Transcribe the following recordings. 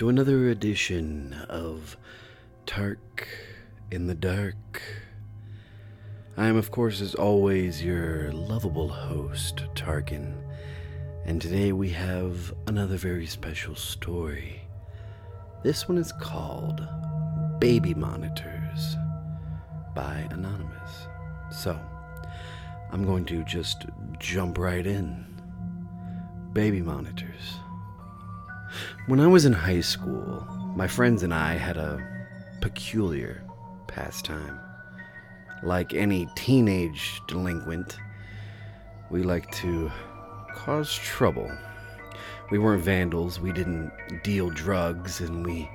to another edition of Tark in the Dark. I am, of course, as always, your lovable host, Tarkin, and today we have another very special story. This one is called Baby Monitors by Anonymous. So, I'm going to just jump right in. Baby monitors. When I was in high school, my friends and I had a peculiar pastime. Like any teenage delinquent, we like to cause trouble. We weren't vandals, we didn't deal drugs, and we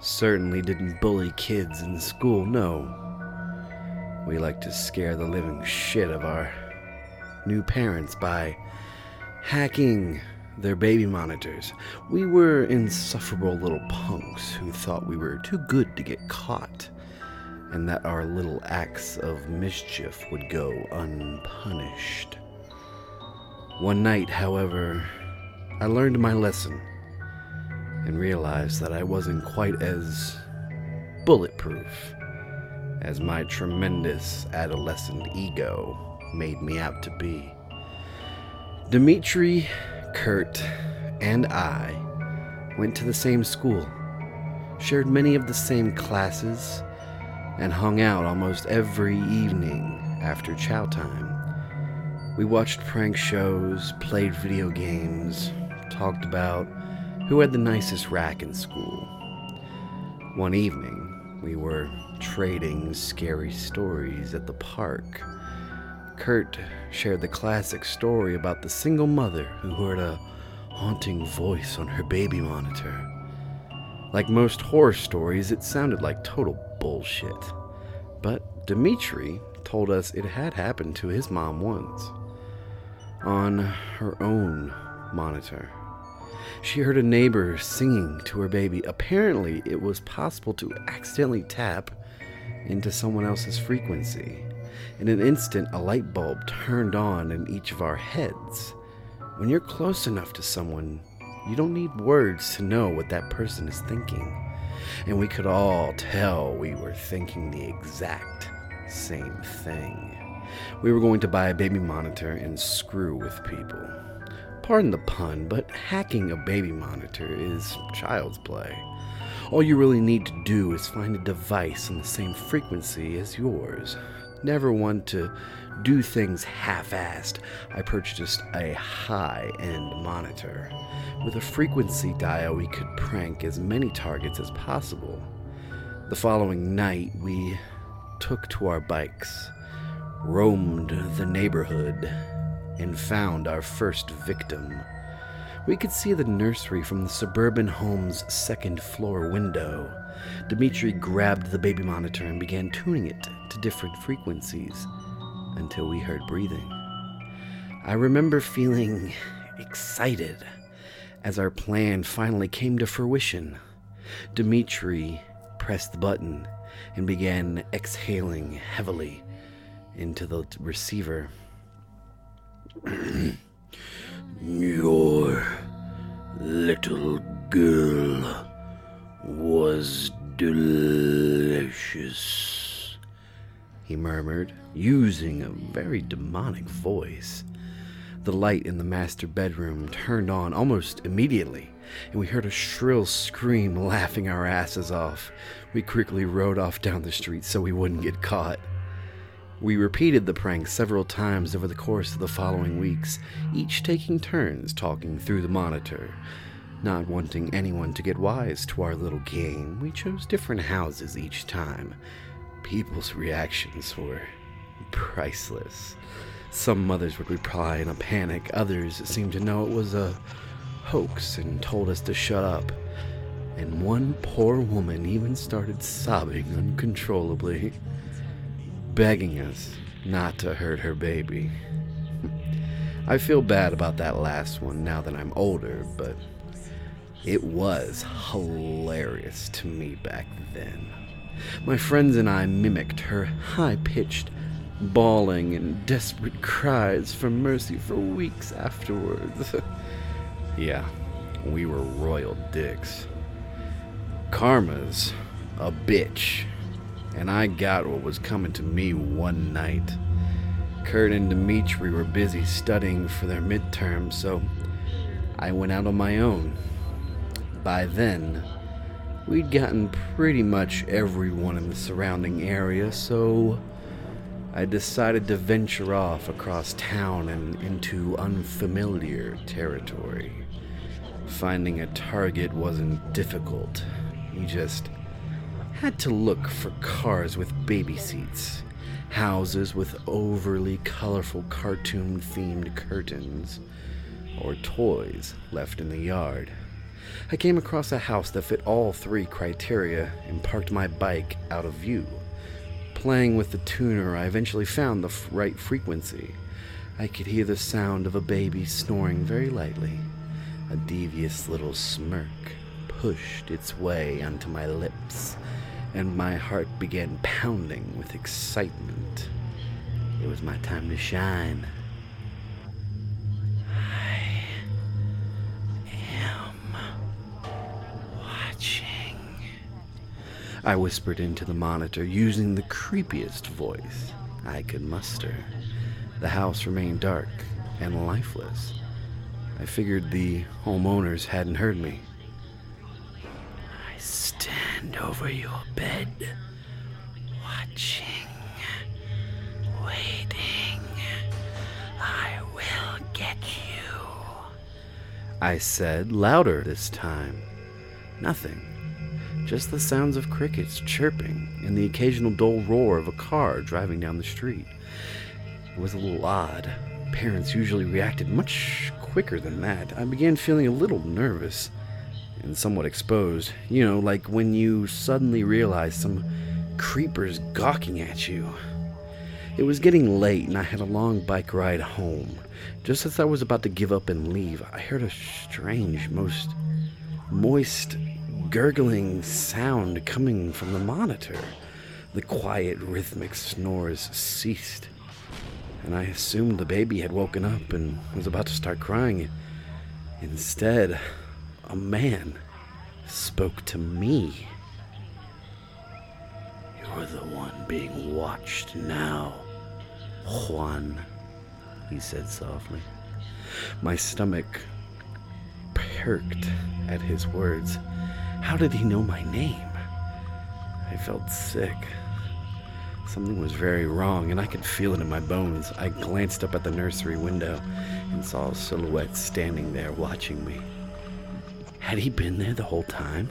certainly didn't bully kids in school, no. We like to scare the living shit of our new parents by hacking their baby monitors. We were insufferable little punks who thought we were too good to get caught, and that our little acts of mischief would go unpunished. One night, however, I learned my lesson and realized that I wasn't quite as bulletproof as my tremendous adolescent ego made me out to be. Dimitri, Kurt, and I went to the same school, shared many of the same classes, and hung out almost every evening after chow time. We watched prank shows, played video games, talked about who had the nicest rack in school. One evening, we were trading scary stories at the park. Kurt shared the classic story about the single mother who heard a haunting voice on her baby monitor. Like most horror stories, it sounded like total bullshit. But Dimitri told us it had happened to his mom once. On her own monitor. She heard a neighbor singing to her baby. Apparently, it was possible to accidentally tap into someone else's frequency. In an instant, a light bulb turned on in each of our heads. When you're close enough to someone, you don't need words to know what that person is thinking. And we could all tell we were thinking the exact same thing. We were going to buy a baby monitor and screw with people. Pardon the pun, but hacking a baby monitor is child's play. All you really need to do is find a device on the same frequency as yours. Never one to do things half assed, I purchased a high end monitor. With a frequency dial, we could prank as many targets as possible. The following night, we took to our bikes, roamed the neighborhood, and found our first victim. We could see the nursery from the suburban home's second floor window. Dimitri grabbed the baby monitor and began tuning it to different frequencies until we heard breathing. I remember feeling excited as our plan finally came to fruition. Dimitri pressed the button and began exhaling heavily into the receiver. Your little girl was delicious, he murmured, using a very demonic voice. The light in the master bedroom turned on almost immediately, and we heard a shrill scream laughing our asses off. We quickly rode off down the street so we wouldn't get caught. We repeated the prank several times over the course of the following weeks, each taking turns talking through the monitor. Not wanting anyone to get wise to our little game, we chose different houses each time. People's reactions were priceless. Some mothers would reply in a panic, others seemed to know it was a hoax and told us to shut up. and one poor woman even started sobbing uncontrollably, begging us not to hurt her baby. I feel bad about that last one now that I'm older, but it was hilarious to me back then. My friends and I mimicked her high pitched bawling and desperate cries for mercy for weeks afterwards. yeah, we were royal dicks. Karma's a bitch, and I got what was coming to me one night. Kurt and Dimitri were busy studying for their midterms, so I went out on my own. By then, we'd gotten pretty much everyone in the surrounding area, so I decided to venture off across town and into unfamiliar territory. Finding a target wasn't difficult. You just had to look for cars with baby seats, houses with overly colorful cartoon themed curtains, or toys left in the yard. I came across a house that fit all three criteria and parked my bike out of view. Playing with the tuner, I eventually found the f- right frequency. I could hear the sound of a baby snoring very lightly. A devious little smirk pushed its way onto my lips, and my heart began pounding with excitement. It was my time to shine. I am watching. I whispered into the monitor using the creepiest voice I could muster. The house remained dark and lifeless. I figured the homeowners hadn't heard me. I stand over your bed, watching, waiting. I will get you. I said, louder this time. Nothing. Just the sounds of crickets chirping and the occasional dull roar of a car driving down the street. It was a little odd. Parents usually reacted much quicker than that. I began feeling a little nervous and somewhat exposed. You know, like when you suddenly realize some creeper's gawking at you. It was getting late and I had a long bike ride home. Just as I was about to give up and leave, I heard a strange, most moist, gurgling sound coming from the monitor. The quiet, rhythmic snores ceased, and I assumed the baby had woken up and was about to start crying. Instead, a man spoke to me. You're the one being watched now, Juan, he said softly. My stomach perked at his words. How did he know my name? I felt sick. Something was very wrong, and I could feel it in my bones. I glanced up at the nursery window and saw a silhouette standing there watching me. Had he been there the whole time?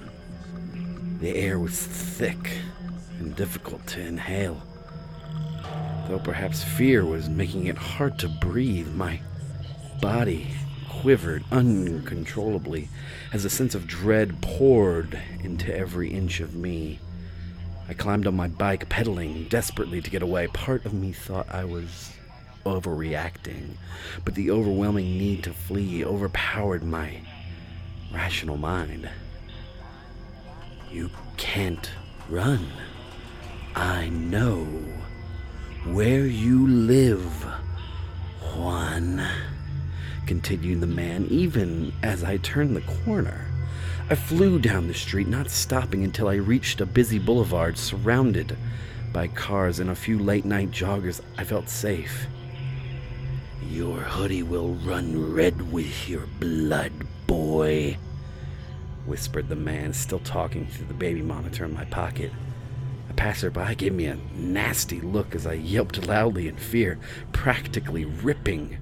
The air was thick and difficult to inhale. Though perhaps fear was making it hard to breathe, my body quivered uncontrollably as a sense of dread poured into every inch of me. I climbed on my bike, pedaling desperately to get away. Part of me thought I was overreacting, but the overwhelming need to flee overpowered my rational mind. You can't run. I know where you live, Juan, continued the man, even as I turned the corner. I flew down the street, not stopping until I reached a busy boulevard surrounded by cars and a few late night joggers. I felt safe. Your hoodie will run red with your blood, boy, whispered the man, still talking through the baby monitor in my pocket. A passerby gave me a nasty look as I yelped loudly in fear, practically ripping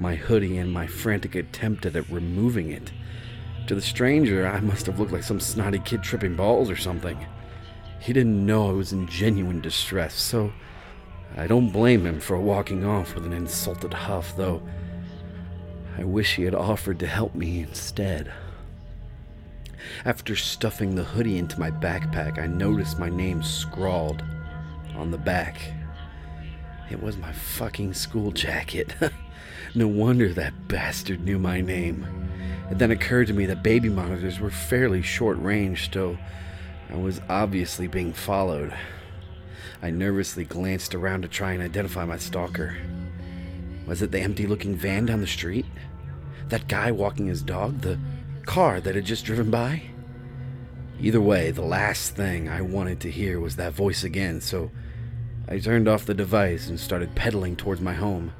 my hoodie in my frantic attempt at removing it. To the stranger, I must have looked like some snotty kid tripping balls or something. He didn't know I was in genuine distress, so I don't blame him for walking off with an insulted huff, though I wish he had offered to help me instead. After stuffing the hoodie into my backpack, I noticed my name scrawled on the back. It was my fucking school jacket. no wonder that bastard knew my name. It then occurred to me that baby monitors were fairly short range, so I was obviously being followed. I nervously glanced around to try and identify my stalker. Was it the empty looking van down the street? That guy walking his dog? The car that had just driven by? Either way, the last thing I wanted to hear was that voice again, so I turned off the device and started pedaling towards my home.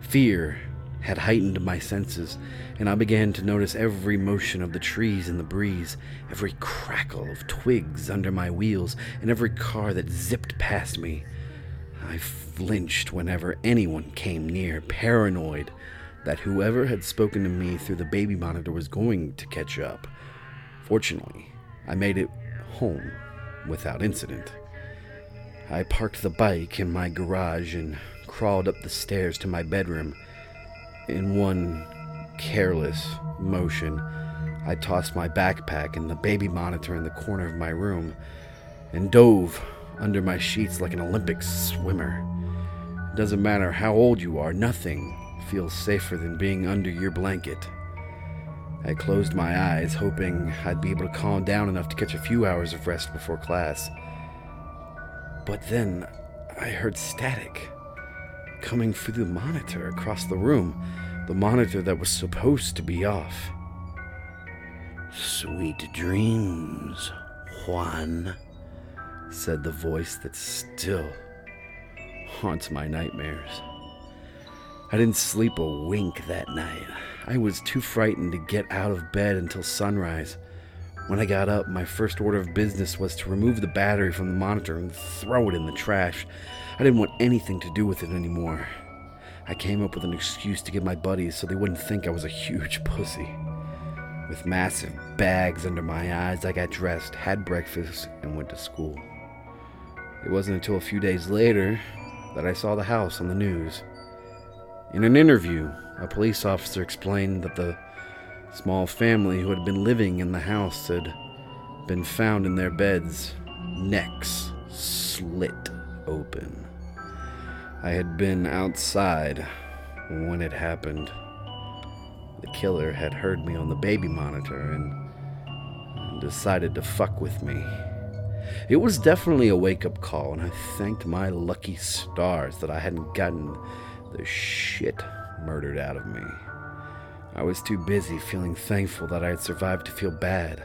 Fear had heightened my senses, and I began to notice every motion of the trees in the breeze, every crackle of twigs under my wheels, and every car that zipped past me. I flinched whenever anyone came near, paranoid that whoever had spoken to me through the baby monitor was going to catch up. Fortunately, I made it home without incident. I parked the bike in my garage and crawled up the stairs to my bedroom. In one careless motion, I tossed my backpack and the baby monitor in the corner of my room and dove under my sheets like an Olympic swimmer. It doesn't matter how old you are, nothing feels safer than being under your blanket. I closed my eyes, hoping I'd be able to calm down enough to catch a few hours of rest before class. But then I heard static coming through the monitor across the room, the monitor that was supposed to be off. Sweet dreams, Juan, said the voice that still haunts my nightmares. I didn't sleep a wink that night. I was too frightened to get out of bed until sunrise. When I got up, my first order of business was to remove the battery from the monitor and throw it in the trash. I didn't want anything to do with it anymore. I came up with an excuse to give my buddies so they wouldn't think I was a huge pussy. With massive bags under my eyes, I got dressed, had breakfast, and went to school. It wasn't until a few days later that I saw the house on the news. In an interview, a police officer explained that the small family who had been living in the house had been found in their beds, necks slit open. I had been outside when it happened. The killer had heard me on the baby monitor and decided to fuck with me. It was definitely a wake up call, and I thanked my lucky stars that I hadn't gotten the shit murdered out of me. I was too busy feeling thankful that I had survived to feel bad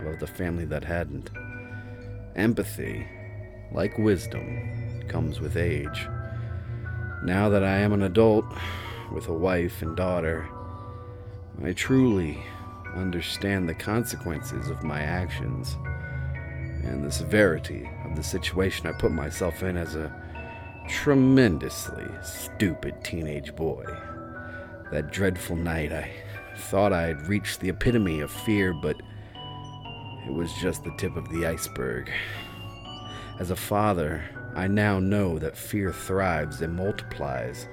about the family that hadn't. Empathy, like wisdom, comes with age. Now that I am an adult with a wife and daughter, I truly understand the consequences of my actions and the severity of the situation I put myself in as a tremendously stupid teenage boy. That dreadful night, I thought I had reached the epitome of fear, but it was just the tip of the iceberg. As a father, I now know that fear thrives and multiplies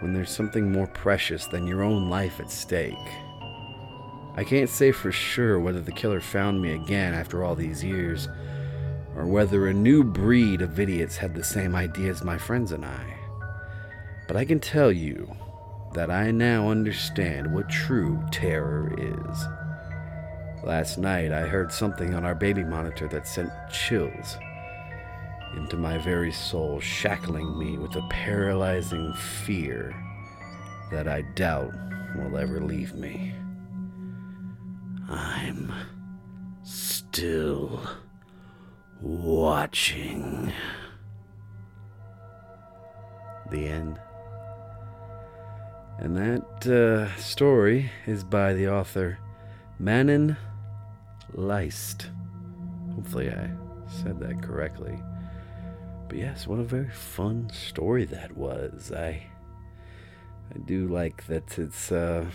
when there's something more precious than your own life at stake. I can't say for sure whether the killer found me again after all these years, or whether a new breed of idiots had the same idea as my friends and I. But I can tell you that I now understand what true terror is. Last night I heard something on our baby monitor that sent chills into my very soul, shackling me with a paralyzing fear that I doubt will ever leave me. I'm still watching. The end. And that uh, story is by the author Manon Leist. Hopefully, I said that correctly. But yes, what a very fun story that was. I I do like that it's uh,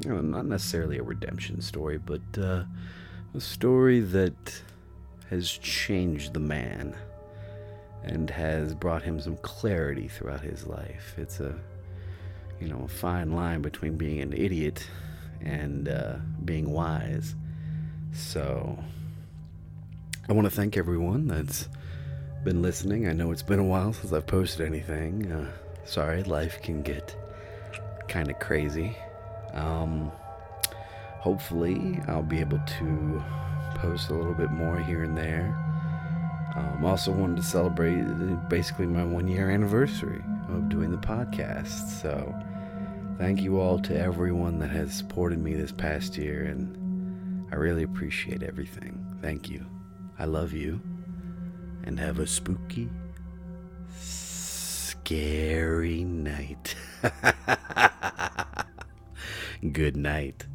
you know, not necessarily a redemption story, but uh, a story that has changed the man and has brought him some clarity throughout his life. It's a you know a fine line between being an idiot and uh, being wise. So, I want to thank everyone that's been listening. I know it's been a while since I've posted anything. Uh, sorry, life can get kind of crazy. Um, hopefully, I'll be able to post a little bit more here and there. I um, also wanted to celebrate basically my one year anniversary of doing the podcast. So, thank you all to everyone that has supported me this past year, and I really appreciate everything. Thank you. I love you, and have a spooky, scary night. Good night.